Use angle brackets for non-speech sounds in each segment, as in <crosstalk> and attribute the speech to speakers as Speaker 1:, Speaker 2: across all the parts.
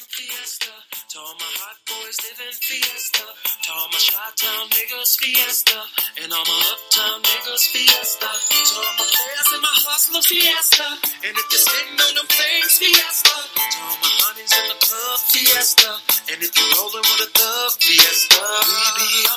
Speaker 1: fiesta. To all my hot boys living fiesta. To all my Chi-Town niggas fiesta. And all my uptown niggas fiesta. To all my players and my hustlers fiesta. And if you're sitting on them things fiesta. To all my honeys in the club fiesta. And if you're rolling with a thug fiesta.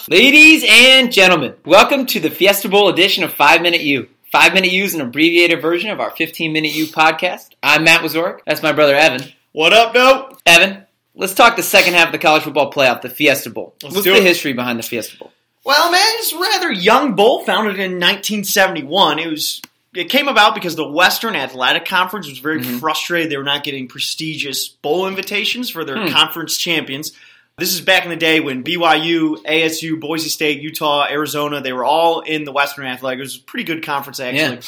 Speaker 2: Ladies and gentlemen, welcome to the Fiesta Bowl edition of 5 Minute You. 5 Minute You is an abbreviated version of our 15 Minute You podcast. I'm Matt Wazorek. That's my brother Evan.
Speaker 3: What up, dope?
Speaker 2: Evan, let's talk the second half of the college football playoff, the Fiesta Bowl.
Speaker 3: Let's
Speaker 2: What's
Speaker 3: do
Speaker 2: the
Speaker 3: it.
Speaker 2: history behind the Fiesta Bowl?
Speaker 3: Well, man, it's a rather young bowl, founded in 1971. It was it came about because the Western Athletic Conference was very
Speaker 2: Mhm.
Speaker 3: frustrated they were not getting prestigious bowl invitations for their
Speaker 2: Hmm.
Speaker 3: conference champions. This is back in the day when BYU, ASU, Boise State, Utah, Arizona, they were all in the Western Athletic. It was a pretty good conference actually.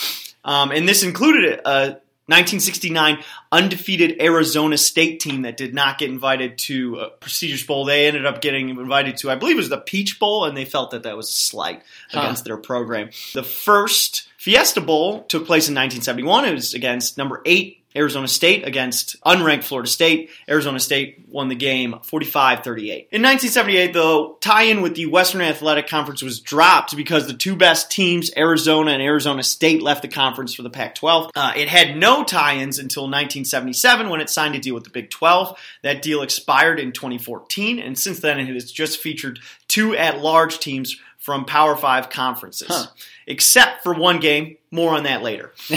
Speaker 3: Um, and this included a 1969 undefeated Arizona State team that did not get invited to uh, a prestigious bowl. They ended up getting invited to, I believe it was the Peach Bowl, and they felt that that was a slight
Speaker 2: Huh.
Speaker 3: against their program. The first Fiesta Bowl took place in 1971. It was against number eight Arizona State against unranked Florida State. Arizona State won the game 45-38. In 1978, though, tie-in with the Western Athletic Conference was dropped because the two best teams, Arizona and Arizona State, left the conference for the Pac-12. Uh, it had no tie-ins until 1977 when it signed a deal with the Big 12. That deal expired in 2014, and since then it has just featured two at-large teams from Power Five conferences,
Speaker 2: Huh.
Speaker 3: except for one game. More on that later. <laughs>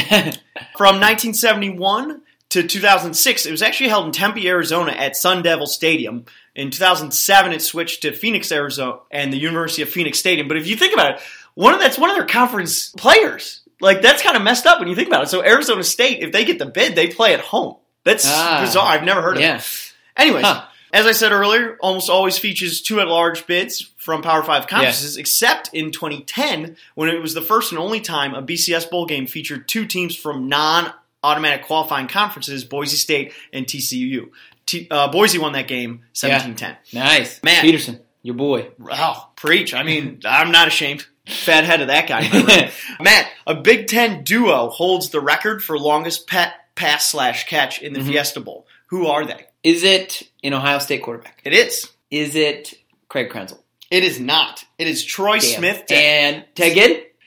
Speaker 3: From 1971 to 2006, it was actually held in Tempe, Arizona at Sun Devil Stadium. In 2007, it switched to Phoenix, Arizona and the University of Phoenix Stadium. But if you think about it, one of that's one of their conference players. Like that's kind of messed up when you think about it. So Arizona State, if they get the bid, they play at home. That's
Speaker 2: Ah.
Speaker 3: bizarre. I've never heard of
Speaker 2: yeah.
Speaker 3: it. Anyways,
Speaker 2: Huh.
Speaker 3: As I said earlier, almost always features two at-large bids from Power Five conferences, except in 2010 when it was the first and only time a BCS bowl game featured two teams from non-automatic qualifying conferences, Boise State and TCU. T- uh, Boise won that game 17-10.
Speaker 2: Nice.
Speaker 3: Matt.
Speaker 2: Petersen, your boy.
Speaker 3: Oh, preach! I mean, I'm not ashamed. Fat head of that guy. <laughs> Matt, a Big Ten duo holds the record for longest pet pass slash catch in the
Speaker 2: Mhm.
Speaker 3: Fiesta Bowl. Who are they?
Speaker 2: Is it an Ohio State quarterback?
Speaker 3: It is.
Speaker 2: Is it Craig Krenzel?
Speaker 3: It is not. It is Troy
Speaker 2: Damn.
Speaker 3: Smith to
Speaker 2: And?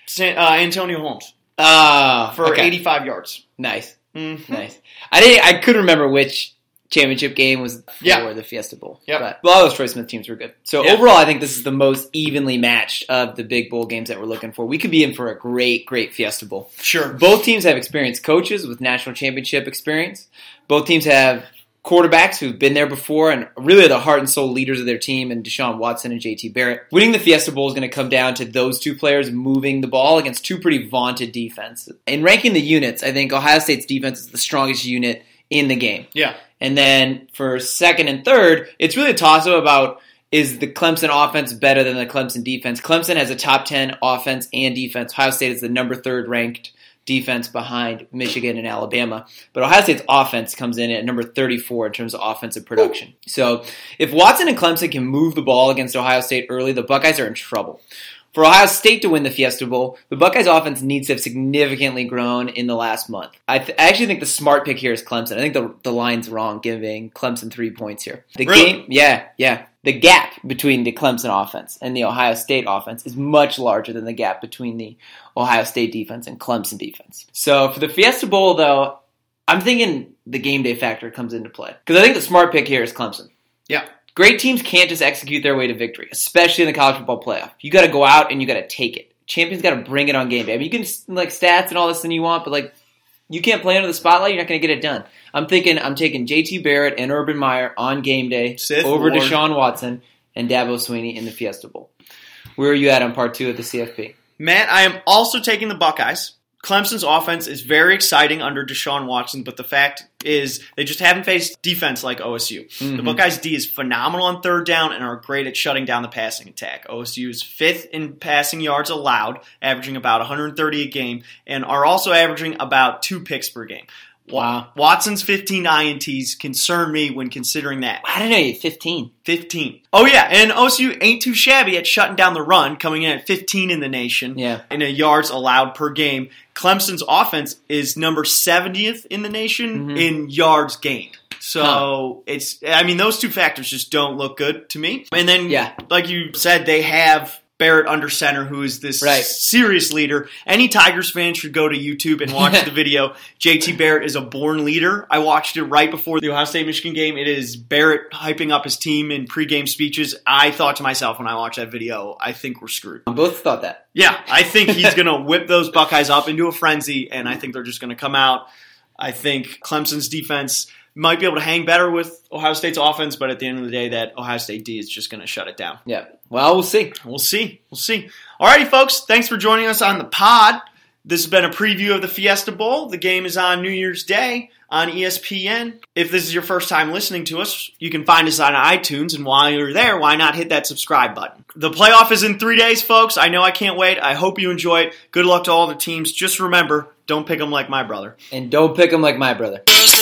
Speaker 3: San- uh, Antonio Holmes
Speaker 2: Ah,
Speaker 3: for
Speaker 2: okay.
Speaker 3: 85 yards.
Speaker 2: Nice.
Speaker 3: Mhm.
Speaker 2: Nice. I didn't. I couldn't remember which championship game was for
Speaker 3: Yeah.
Speaker 2: the Fiesta Bowl.
Speaker 3: Yeah,
Speaker 2: But a lot of those Troy Smith teams were good. So
Speaker 3: Yeah.
Speaker 2: overall, I think this is the most evenly matched of the big bowl games that we're looking for. We could be in for a great, great Fiesta Bowl.
Speaker 3: Sure.
Speaker 2: Both teams have experienced coaches with national championship experience. Both teams have quarterbacks who've been there before and really are the heart and soul leaders of their team and Deshaun Watson and JT Barrett. Winning the Fiesta Bowl is going to come down to those two players moving the ball against two pretty vaunted defenses. In ranking the units, I think Ohio State's defense is the strongest unit in the game.
Speaker 3: Yeah.
Speaker 2: And then for second and third, it's really a toss up about is the Clemson offense better than the Clemson defense? Clemson has a top 10 offense and defense. Ohio State is the number third ranked defense behind Michigan and Alabama. But Ohio State's offense comes in at number 34 in terms of offensive production. So if Watson and Clemson can move the ball against Ohio State early, the Buckeyes are in trouble. For Ohio State to win the Fiesta Bowl, the Buckeyes offense needs to have significantly grown in the last month. I, th- I actually think the smart pick here is Clemson. I think the, the line's wrong giving Clemson three points here. The
Speaker 3: Really?
Speaker 2: game, yeah, yeah. The gap between the Clemson offense and the Ohio State offense is much larger than the gap between the Ohio State defense and Clemson defense. So for the Fiesta Bowl, though, I'm thinking the game day factor comes into play. Because I think the smart pick here is Clemson.
Speaker 3: Yeah.
Speaker 2: Great teams can't just execute their way to victory, especially in the college football playoff. You got to go out and you got to take it. Champions got to bring it on game day. I mean, you can like stats and all this thing you want, but like you can't play under the spotlight. You're not going to get it done. I'm thinking I'm taking JT Barrett and Urban Meyer on game day
Speaker 3: Sith
Speaker 2: over
Speaker 3: Lord.
Speaker 2: Deshaun Watson and Dabo Swinney in the Fiesta Bowl. Where are you at on part two of the CFP?
Speaker 3: Matt, I am also taking the Buckeyes. Clemson's offense is very exciting under Deshaun Watson, but the fact is they just haven't faced defense like OSU. The
Speaker 2: Mhm.
Speaker 3: Buckeyes D is phenomenal on third down and are great at shutting down the passing attack. OSU is fifth in passing yards allowed, averaging about 130 a game, and are also averaging about two picks per game.
Speaker 2: Wow.
Speaker 3: Watson's 15 INTs concern me when considering that.
Speaker 2: I don't know. you 15.
Speaker 3: 15. Oh yeah, and OSU ain't too shabby at shutting down the run, coming in at 15 in the nation
Speaker 2: Yeah.
Speaker 3: in a yards allowed per game. Clemson's offense is number 70th in the nation
Speaker 2: Mhm.
Speaker 3: in yards gained. So it's, I mean, those two factors just don't look good to me. And then,
Speaker 2: Yeah.
Speaker 3: like you said, they have Barrett under center, who is this
Speaker 2: Right.
Speaker 3: serious leader. Any Tigers fan should go to YouTube and watch <laughs> the video. JT Barrett is a born leader. I watched it right before the Ohio State Michigan game. It is Barrett hyping up his team in pregame speeches. I thought to myself when I watched that video, I think we're screwed.
Speaker 2: Both thought that.
Speaker 3: Yeah, I think he's <laughs> going to whip those Buckeyes up into a frenzy, and I think they're just going to come out. I think Clemson's defense might be able to hang better with Ohio State's offense, but at the end of the day, that Ohio State D is just going to shut it down.
Speaker 2: Yeah. Well, we'll see.
Speaker 3: We'll see. We'll see. Alrighty, folks. Thanks for joining us on the pod. This has been a preview of the Fiesta Bowl. The game is on New Year's Day on ESPN. If this is your first time listening to us, you can find us on iTunes. And while you're there, why not hit that subscribe button? The playoff is in three days, folks. I know I can't wait. I hope you enjoy it. Good luck to all the teams. Just remember, don't pick them like my brother.
Speaker 2: And don't pick them like my brother.
Speaker 1: Girls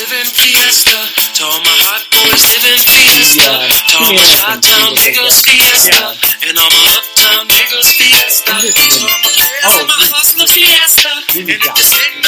Speaker 1: And sitting